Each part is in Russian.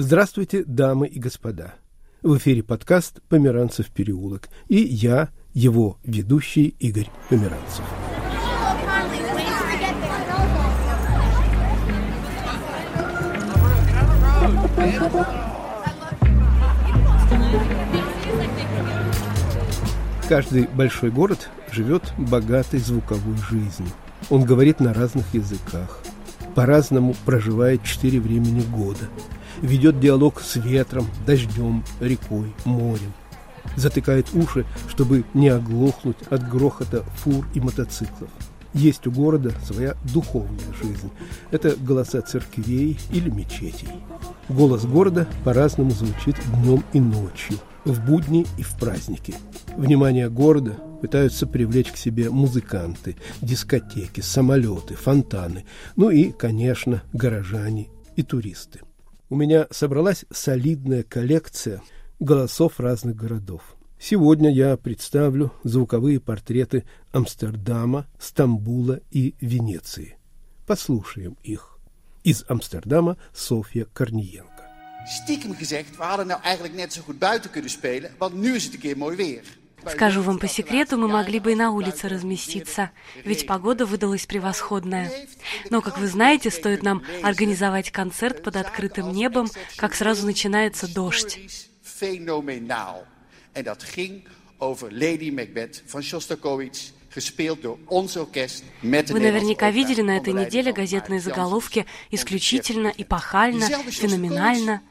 Здравствуйте, дамы и господа. В эфире подкаст «Померанцев переулок» и я, его ведущий Игорь Померанцев. Каждый большой город живет богатой звуковой жизнью. Он говорит на разных языках, по-разному проживает четыре времени года – ведет диалог с ветром, дождем, рекой, морем. Затыкает уши, чтобы не оглохнуть от грохота фур и мотоциклов. Есть у города своя духовная жизнь. Это голоса церквей или мечетей. Голос города по-разному звучит днем и ночью, в будни и в праздники. Внимание города пытаются привлечь к себе музыканты, дискотеки, самолеты, фонтаны, ну и, конечно, горожане и туристы у меня собралась солидная коллекция голосов разных городов. Сегодня я представлю звуковые портреты Амстердама, Стамбула и Венеции. Послушаем их. Из Амстердама Софья Корниенко. Stiekem gezegd, we hadden nou eigenlijk net zo goed buiten kunnen spelen, want nu is het een keer mooi weer. Скажу вам по секрету, мы могли бы и на улице разместиться, ведь погода выдалась превосходная. Но, как вы знаете, стоит нам организовать концерт под открытым небом, как сразу начинается дождь. Вы наверняка видели на этой неделе газетные заголовки исключительно, эпохально, феноменально –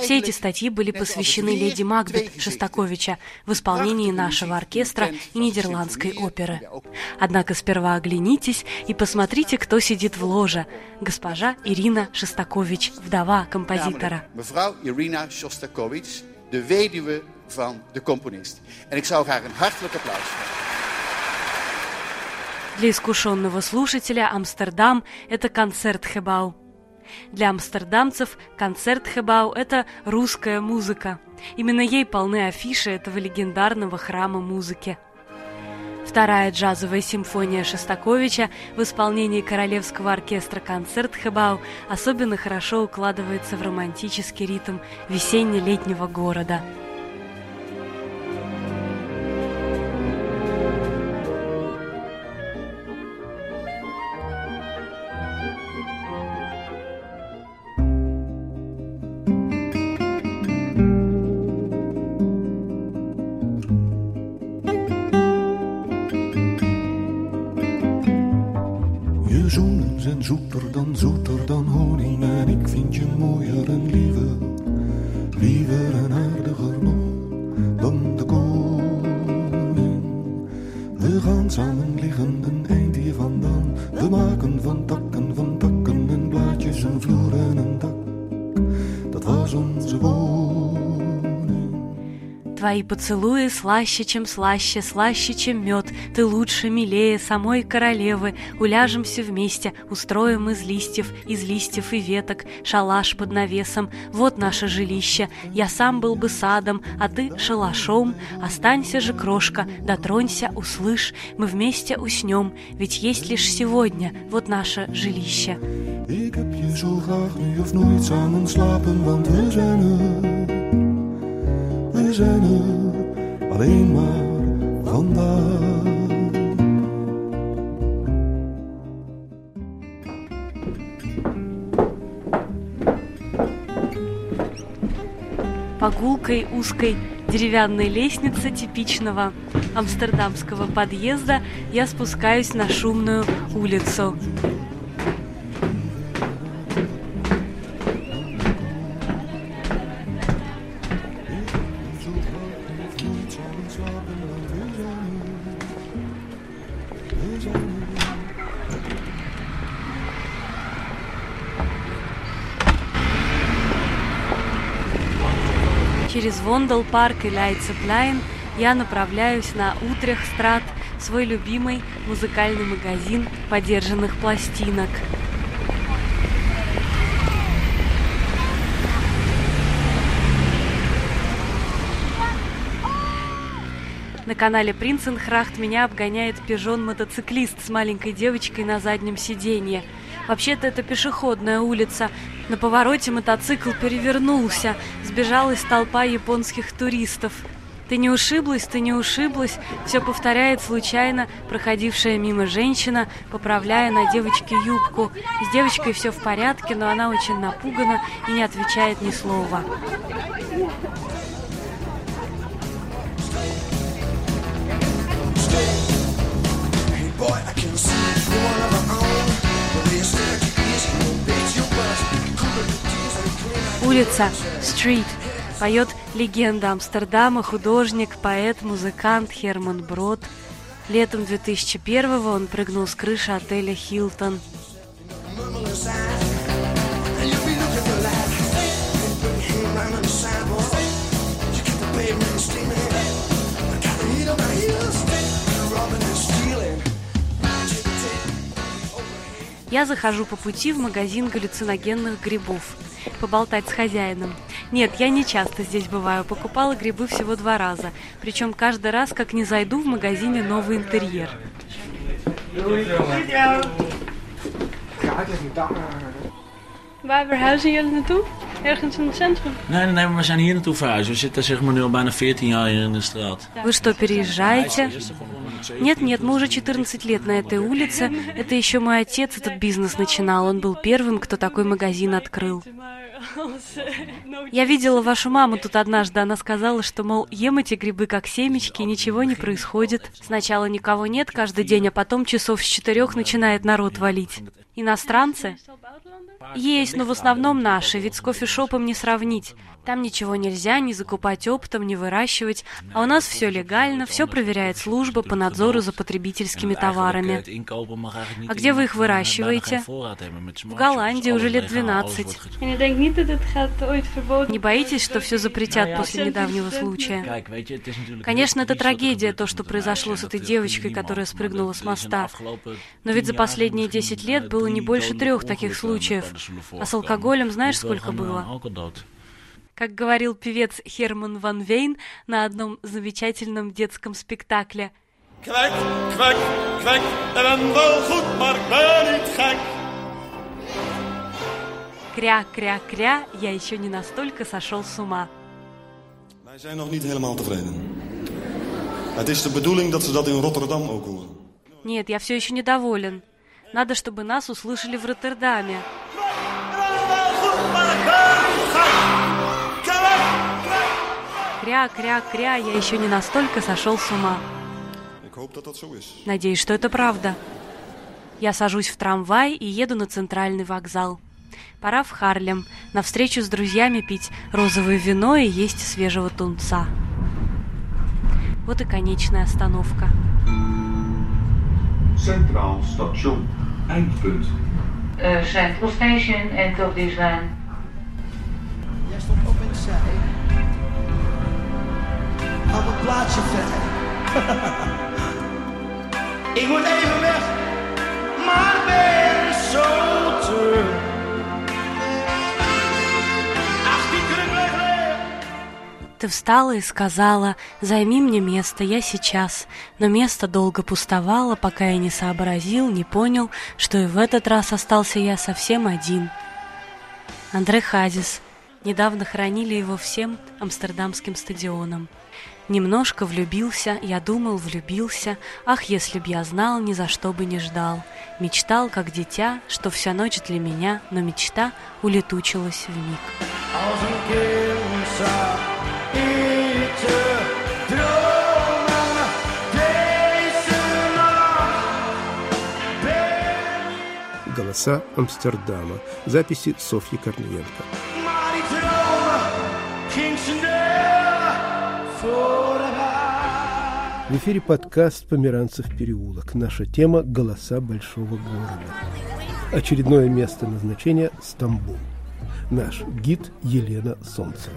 все эти статьи были посвящены леди Макбет Шостаковича в исполнении нашего оркестра и нидерландской оперы. Однако сперва оглянитесь и посмотрите, кто сидит в ложе. Госпожа Ирина Шостакович, вдова композитора. De weduwe van de componist. En ik zou graag een hartelijk applaus Для искушенного слушателя Амстердам – это концерт Хебау. Для амстердамцев концерт Хебау – это русская музыка. Именно ей полны афиши этого легендарного храма музыки. Вторая джазовая симфония Шостаковича в исполнении Королевского оркестра «Концерт Хебау» особенно хорошо укладывается в романтический ритм весенне-летнего города – Твои поцелуи слаще, чем слаще, слаще, чем мед. Ты лучше, милее самой королевы. Уляжемся вместе, устроим из листьев, из листьев и веток, шалаш под навесом. Вот наше жилище. Я сам был бы садом, а ты шалашом. Останься же, крошка, дотронься, услышь. Мы вместе уснем, ведь есть лишь сегодня вот наше жилище. Ik heb je zo graag nu of nooit samen slapen, want we zijn er. Er alleen maar vandaag. По гулкой узкой деревянной лестнице типичного амстердамского подъезда я спускаюсь на шумную улицу. Через Вондал-парк и Лайцепляйн я направляюсь на Утрехстрат, свой любимый музыкальный магазин подержанных пластинок. На канале Принценхрахт меня обгоняет пижон-мотоциклист с маленькой девочкой на заднем сиденье. Вообще-то это пешеходная улица. На повороте мотоцикл перевернулся. Сбежала из толпа японских туристов. Ты не ушиблась, ты не ушиблась, все повторяет случайно проходившая мимо женщина, поправляя на девочке юбку. С девочкой все в порядке, но она очень напугана и не отвечает ни слова. Улица, street, Поет легенда Амстердама, художник, поэт, музыкант Херман Брод. Летом 2001-го он прыгнул с крыши отеля «Хилтон». Я захожу по пути в магазин галлюциногенных грибов – поболтать с хозяином. Нет, я не часто здесь бываю, покупала грибы всего два раза. Причем каждый раз, как не зайду, в магазине новый интерьер. Waar verhuizen jullie naartoe? Ergens in het centrum? Nee, nee, nee, maar we zijn hier naartoe verhuisd. We zitten zeg maar nu al bijna 14 jaar hier in de straat. Вы что, переезжаете? Нет, нет, мы уже 14 лет на этой улице. Это еще мой отец этот бизнес начинал. Он был первым, кто такой магазин открыл. Я видела вашу маму тут однажды. Она сказала, что, мол, ем эти грибы как семечки, и ничего не происходит. Сначала никого нет каждый день, а потом часов с четырех начинает народ валить. Иностранцы? Есть, но в основном наши, ведь с кофешопом не сравнить. Там ничего нельзя ни закупать оптом, ни выращивать, а у нас все легально, все проверяет служба по надзору за потребительскими товарами. А где вы их выращиваете? В Голландии уже лет 12. Не боитесь, что все запретят после недавнего случая? Конечно, это трагедия, то, что произошло с этой девочкой, которая спрыгнула с моста. Но ведь за последние 10 лет было не больше трех таких случаев. А с алкоголем знаешь, сколько было? Как говорил певец Херман Ван Вейн на одном замечательном детском спектакле. Kwek, kwek, kwek, ik ben wel goed, maar ik ben niet gek. Кря, кря, кря, я еще не настолько сошел с ума. Wij zijn nog niet helemaal tevreden. Het is de bedoeling dat ze dat in Rotterdam ook horen. Нет, я все еще недоволен. Надо, чтобы нас услышали в Роттердаме. Кря, кря, кря, я еще не настолько сошел с ума. Надеюсь, что это правда. Я сажусь в трамвай и еду на центральный вокзал. Пора в Харлем, на встречу с друзьями пить розовое вино и есть свежего тунца. Вот и конечная остановка. Centraal station, eindpunt. Uh, Central Station, end of this line. Op een plaatsje ver. ik moet even weg, maar ben zo terug. Ты встала и сказала, займи мне место, я сейчас. Но место долго пустовало, пока я не сообразил, не понял, что и в этот раз остался я совсем один. Андре Хазис. Недавно хранили его всем амстердамским стадионом. Немножко влюбился, я думал, влюбился. Ах, если б я знал, ни за что бы не ждал. Мечтал, как дитя, что вся ночь для меня, но мечта улетучилась в миг. Голоса Амстердама. Записи Софьи Корниенко. В эфире подкаст «Померанцев переулок». Наша тема – «Голоса большого города». Очередное место назначения – Стамбул. Наш гид Елена Солнцева.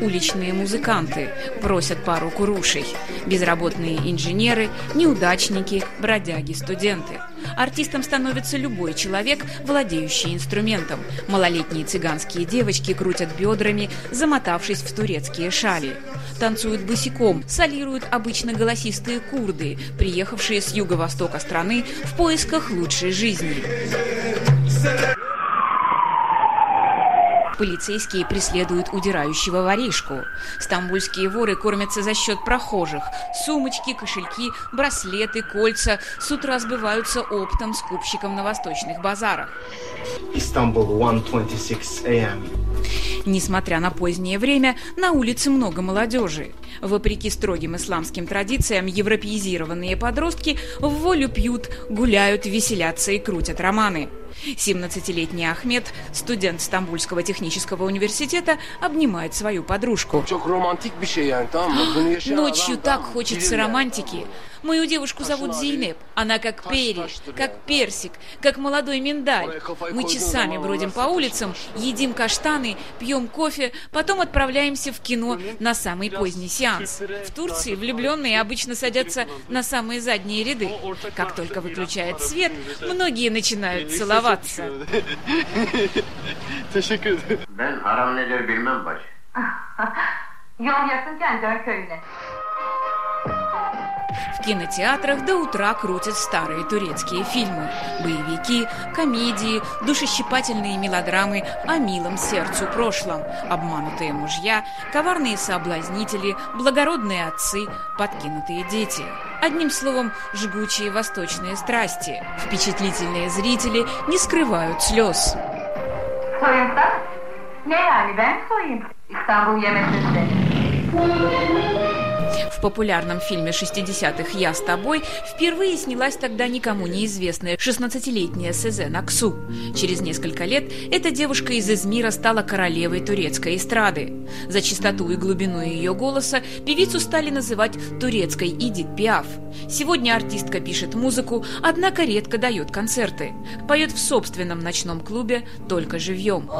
Уличные музыканты просят пару курушей. Безработные инженеры, неудачники, бродяги, студенты. артистом становится любой человек, владеющий инструментом. Малолетние цыганские девочки крутят бедрами, замотавшись в турецкие шали. Танцуют босиком, солируют обычно голосистые курды, приехавшие с юго-востока страны в поисках лучшей жизни. Полицейские преследуют удирающего воришку. Стамбульские воры кормятся за счет прохожих. Сумочки, кошельки, браслеты, кольца с утра сбываются оптом скупщиком на восточных базарах. Istanbul 1.26 a.m. Несмотря на позднее время, на улице много молодежи. Вопреки строгим исламским традициям, европеизированные подростки в волю пьют, гуляют, веселятся и крутят романы. 17-летний Ахмед, студент Стамбульского технического университета, обнимает свою подружку. Ночью так хочется романтики. Мою девушку зовут Зейнеп. Она как перья, как персик, как молодой миндаль. Мы часами бродим по улицам, едим каштаны, пьем кофе, потом отправляемся в кино на самый поздний сеанс. В Турции влюбленные обычно садятся на самые задние ряды. Как только выключает свет, многие начинают целоваться. Ben haram nedir bilmem bacı. Yol yakınken dön köyüne. В кинотеатрах до утра крутят старые турецкие фильмы. Боевики, комедии, душещипательные мелодрамы о милом сердцу прошлом, обманутые мужья, коварные соблазнители, благородные отцы, подкинутые дети. Одним словом, жгучие восточные страсти. Впечатлительные зрители не скрывают слез. Soyunsa? Ne yani ben soyayım? İstanbul yemeklerinde. В популярном фильме 60-х «Я с тобой» впервые снялась тогда никому неизвестная 16-летняя Сезен Аксу. Через несколько лет эта девушка из Измира стала королевой турецкой эстрады. За чистоту и глубину ее голоса певицу стали называть турецкой Идит Пиаф. Сегодня артистка пишет музыку, однако редко дает концерты. Поет в собственном ночном клубе только живьем.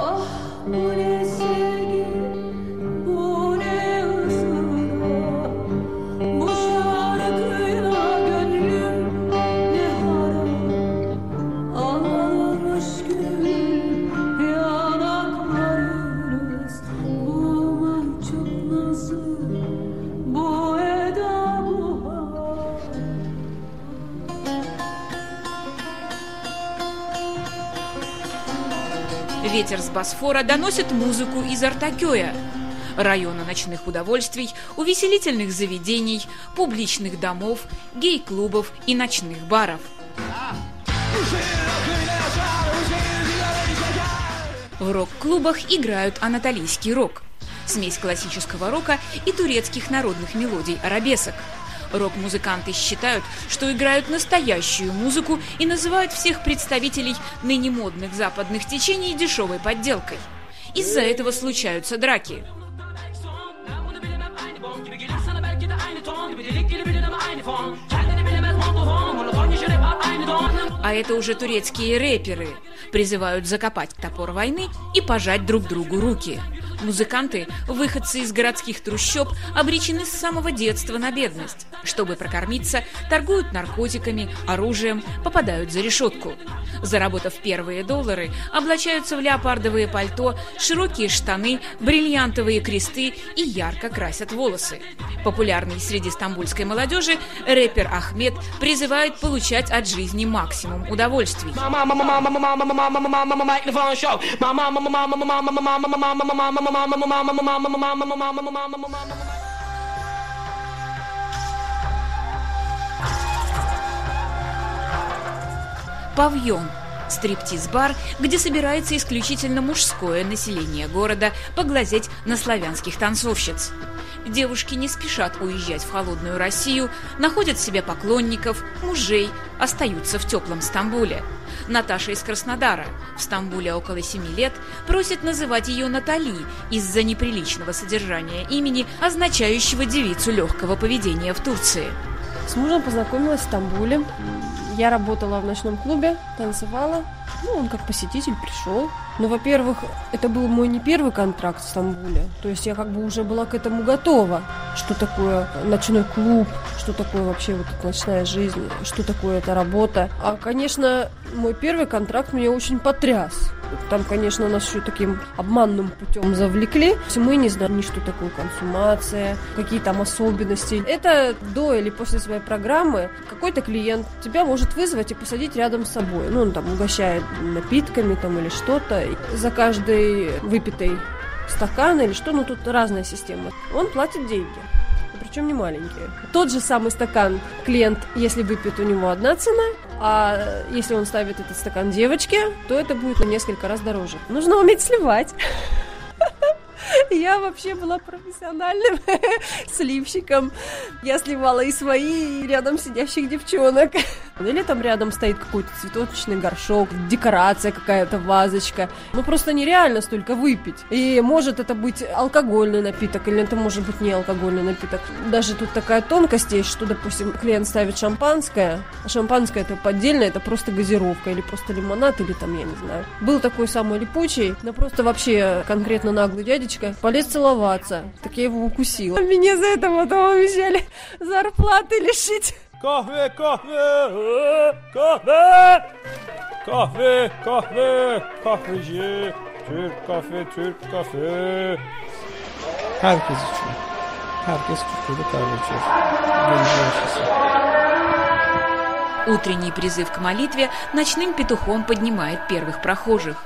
Ветер с Босфора доносит музыку из Артакёя, района ночных удовольствий, увеселительных заведений, публичных домов, гей-клубов и ночных баров. В рок-клубах играют анатолийский рок, смесь классического рока и турецких народных мелодий арабесок. Рок-музыканты считают, что играют настоящую музыку и называют всех представителей ныне модных западных течений дешевой подделкой. Из-за этого случаются драки. А это уже турецкие рэперы призывают закопать топор войны и пожать друг другу руки. Музыканты, выходцы из городских трущоб, обречены с самого детства на бедность. Чтобы прокормиться, торгуют наркотиками, оружием, попадают за решетку. Заработав первые доллары, облачаются в леопардовые пальто, широкие штаны, бриллиантовые кресты и ярко красят волосы. Популярный среди стамбульской молодежи рэпер Ахмед призывает получать от жизни максимум удовольствий. Павьон – стриптиз-бар, где собирается исключительно мужское население города поглазеть на славянских танцовщиц. Девушки не спешат уезжать в холодную Россию, находят себе поклонников, мужей, остаются в теплом Стамбуле. Наташа из Краснодара, в Стамбуле около семи лет, просит называть ее Натали из-за неприличного содержания имени, означающего девицу легкого поведения в Турции. С мужем познакомилась в Стамбуле. Я работала в ночном клубе, танцевала. Ну, он как посетитель пришел. Ну, во-первых, это был мой не первый контракт в Стамбуле. То есть я как бы уже была к этому готова. Что такое ночной клуб, что такое вообще вот эта ночная жизнь, что такое эта работа. А, конечно, мой первый контракт меня очень потряс. Там, конечно, нас еще таким обманным путем завлекли. Мы не знали ни что такое консумация, какие там особенности. Это до или после своей программы какой-то клиент тебя может вызвать и посадить рядом с собой. Ну, он там угощает напитками там или что-то. За каждый выпитый стакан или что, ну тут разная система. Он платит деньги причем не маленькие. Тот же самый стакан клиент, если выпьет, у него одна цена, а если он ставит этот стакан девочке, то это будет на несколько раз дороже. Нужно уметь сливать. Я вообще была профессиональным сливщиком. Я сливала и свои, и рядом сидящих девчонок. Или там рядом стоит какой-то цветочный горшок, декорация какая-то, вазочка. Ну, просто нереально столько выпить. И может это быть алкогольный напиток, или это может быть не алкогольный напиток. Даже тут такая тонкость есть, что, допустим, клиент ставит шампанское, а шампанское это поддельно, это просто газировка, или просто лимонад, или там, я не знаю. Был такой самый липучий, но просто вообще конкретно наглый дядечка, полез целоваться. Так я его укусила. Меня за это потом обещали зарплаты лишить. Kahve, kahve, kahve, kahve, kahve, kahveci, Türk kahve, Türk kahve. Herkes içiyor. Herkes Türkiye'de kahve içiyor. Утренний призыв к молитве ночным петухом поднимает первых прохожих.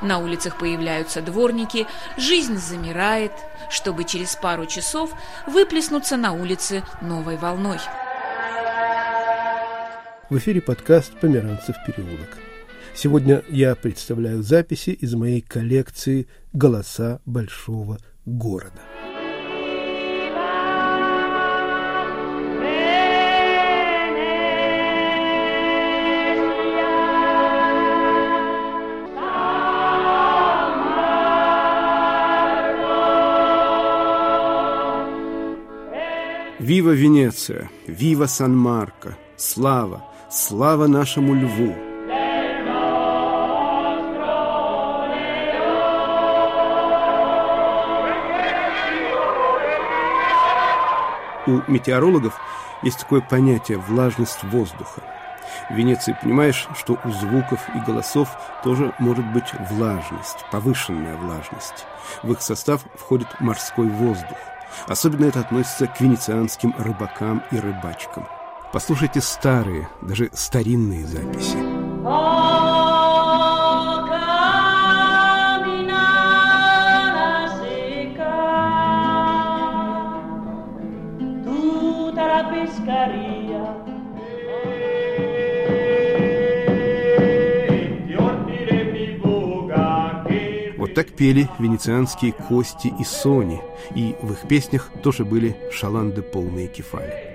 На улицах появляются дворники, жизнь замирает, чтобы через пару часов выплеснуться на улице новой волной. В эфире подкаст «Померанцев переулок». Сегодня я представляю записи из моей коллекции «Голоса большого города». Вива Венеция, вива Сан-Марко, слава, слава нашему льву! У метеорологов есть такое понятие «влажность воздуха». В Венеции понимаешь, что у звуков и голосов тоже может быть влажность, повышенная влажность. В их состав входит морской воздух. Особенно это относится к венецианским рыбакам и рыбачкам. Послушайте старые, даже старинные записи. Вот так пели венецианские кости и сони, и в их песнях тоже были шаланды полные кефали.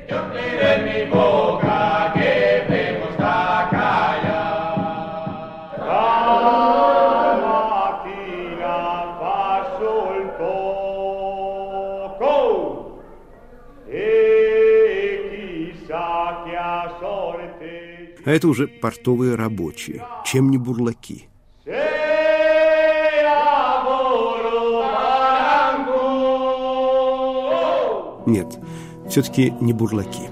А это уже портовые рабочие, чем не бурлаки. Нет, все-таки не бурлаки.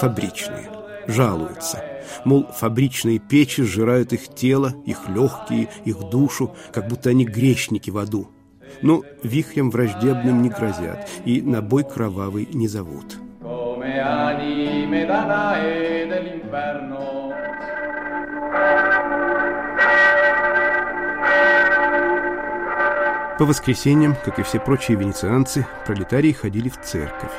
Фабричные жалуются. Мол, фабричные печи сжирают их тело, их легкие, их душу, как будто они грешники в аду. Но вихрем враждебным не грозят и на бой кровавый не зовут. По воскресеньям, как и все прочие венецианцы, пролетарии ходили в церковь.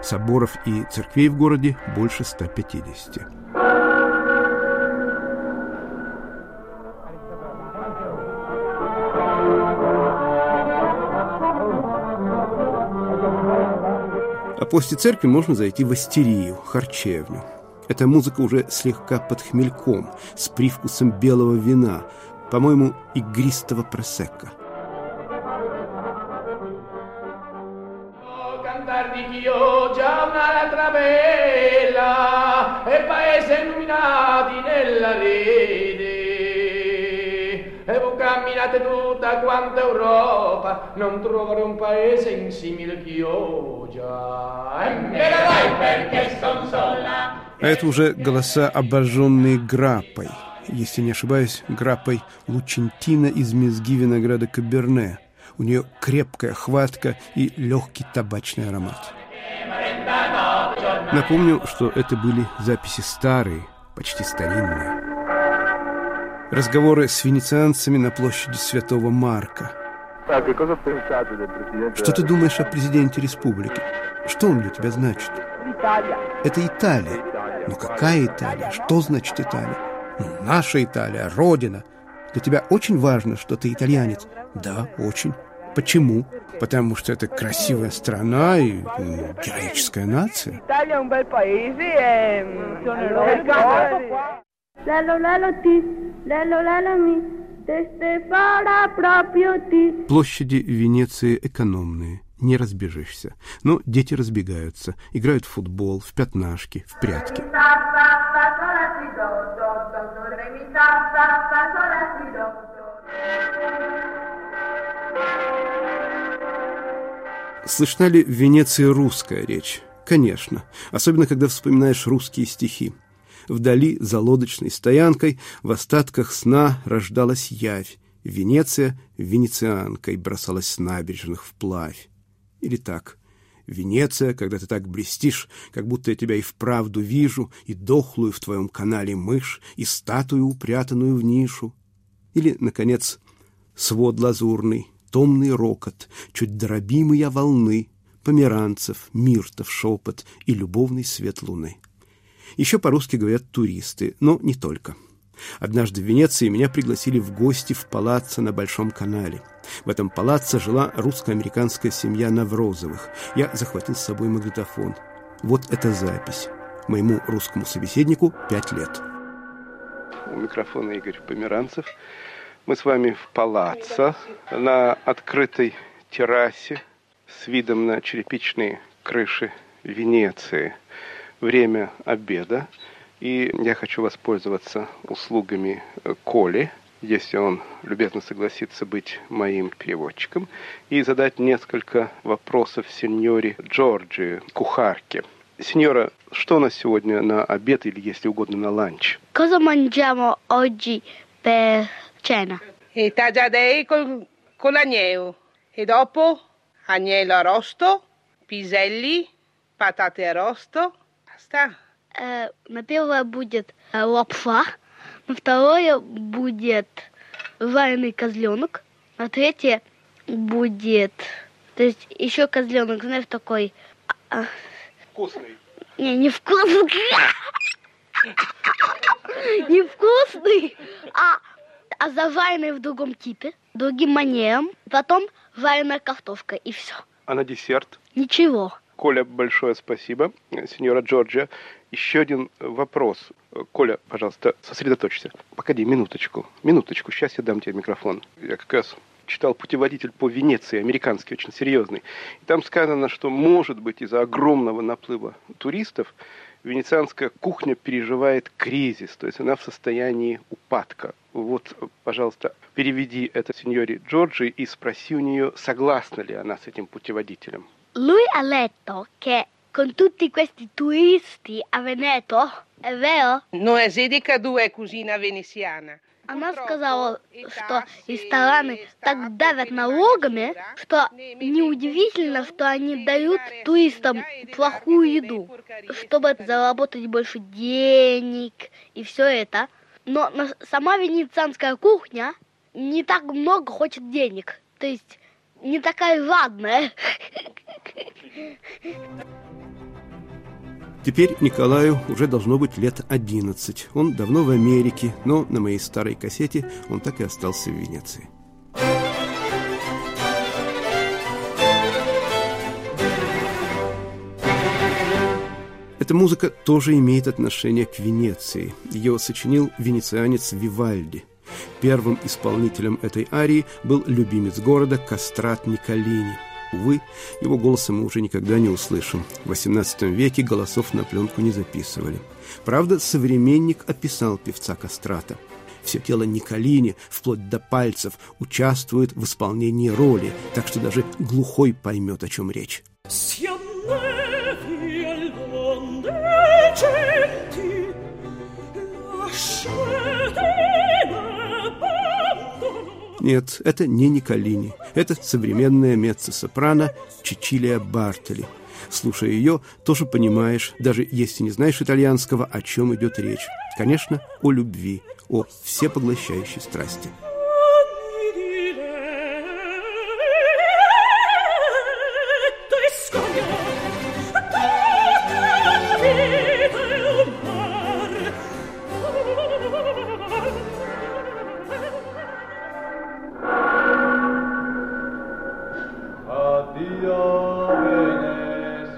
Соборов и церквей в городе больше 150. После церкви можно зайти в астерию, харчевню. Эта музыка уже слегка под хмельком, с привкусом белого вина, по-моему, игристого bella e paesi illuminati nella rete camminate tutta quanta Europa non trovare un paese in simile Chioggia А это уже голоса, обожженные граппой. Если не ошибаюсь, граппой Лучентина из мезги винограда Каберне. У нее крепкая хватка и легкий табачный аромат. Напомню, что это были записи старые, почти старинные. Разговоры с венецианцами на площади Святого Марка. Что ты думаешь о президенте республики? Что он для тебя значит? Это Италия. Но какая Италия? Что значит Италия? Ну, наша Италия, Родина. Для тебя очень важно, что ты итальянец? Да, очень. Почему? Потому что это красивая страна и ну, героическая нация. Площади Венеции экономные, не разбежишься. Но дети разбегаются, играют в футбол, в пятнашки, в прятки. Слышна ли в Венеции русская речь? Конечно, особенно когда вспоминаешь русские стихи. Вдали, за лодочной стоянкой, в остатках сна рождалась явь. Венеция венецианкой бросалась с набережных вплавь. Или так. Венеция, когда ты так блестишь, как будто я тебя и вправду вижу, и дохлую в твоем канале мышь, и статую, упрятанную в нишу. Или, наконец, свод лазурный, томный рокот, чуть дробимые волны, померанцев, миртов шепот и любовный свет луны. Еще по-русски говорят туристы, но не только. Однажды в Венеции меня пригласили в гости в палаццо на Большом канале. В этом палаццо жила русско-американская семья Наврозовых. Я захватил с собой магнитофон. Вот эта запись. Моему русскому собеседнику пять лет. У микрофона Игорь Померанцев. Мы с вами в палаццо на открытой террасе с видом на черепичные крыши Венеции. Время обеда. И я хочу воспользоваться услугами Коли, если он любезно согласится быть моим переводчиком, и задать несколько вопросов сеньоре Джорджи, кухарке. Сеньора, что у нас сегодня на обед или, если угодно, на ланч? Cosa mangiamo oggi per cena? E tagliadei col, con l'agnello. E dopo agnello arrosto, piselli, patate arrosto. Basta. Э, на первое будет э, лапша, на второе будет жареный козленок, на третье будет, то есть еще козленок, знаешь, такой... а, Вкусный. Не, не вкусный. Не вкусный, а, а заваренный в другом типе, другим манером. Потом вареная картошка и все. А на десерт? Ничего. Коля, большое спасибо. Сеньора Джорджия, еще один вопрос. Коля, пожалуйста, сосредоточься. Погоди, минуточку, минуточку, сейчас я дам тебе микрофон. Я как раз читал путеводитель по Венеции, американский, очень серьезный. И там сказано, что, может быть, из-за огромного наплыва туристов венецианская кухня переживает кризис, то есть она в состоянии упадка. Вот, пожалуйста, переведи это сеньоре Джорджи и спроси у нее, согласна ли она с этим путеводителем. Lui ha letto che con tutti questi turisti a Veneto, è vero? No esedica due cucina veneziana. Она сказала, что рестораны так давят налогами, что неудивительно, что они дают туристам плохую еду, чтобы заработать больше денег и все это. Но сама венецианская кухня не так много хочет денег. То есть не такая жадная. Теперь Николаю уже должно быть лет 11. Он давно в Америке, но на моей старой кассете он так и остался в Венеции. Эта музыка тоже имеет отношение к Венеции. Ее сочинил венецианец Вивальди. Первым исполнителем этой арии был любимец города Кастрат Николини. Увы, его голоса мы уже никогда не услышим. В XVIII веке голосов на пленку не записывали. Правда, современник описал певца Кастрата. Все тело Николини, вплоть до пальцев, участвует в исполнении роли, так что даже глухой поймет, о чем речь. Нет, это не Николини. Это современная меццо-сопрано Чичилия Бартоли. Слушая ее, тоже понимаешь, даже если не знаешь итальянского, о чем идет речь. Конечно, о любви, о всепоглощающей страсти.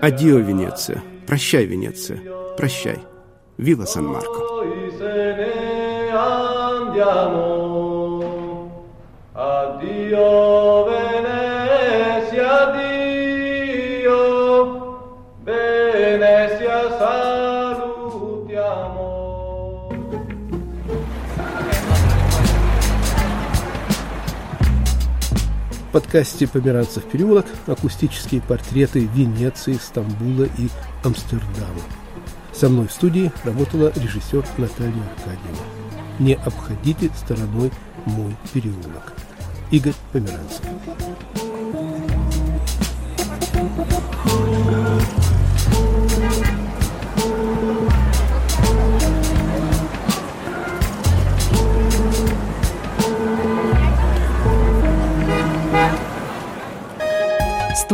Адио, Венеция. Прощай, Венеция. Прощай. Вива Сан-Марко. Подкасте «Померанцев переулок» акустические портреты Венеции, Стамбула и Амстердама. Со мной в студии работала режиссер Наталья Аркадьева. Не обходите стороной мой переулок. Игорь Померанцев.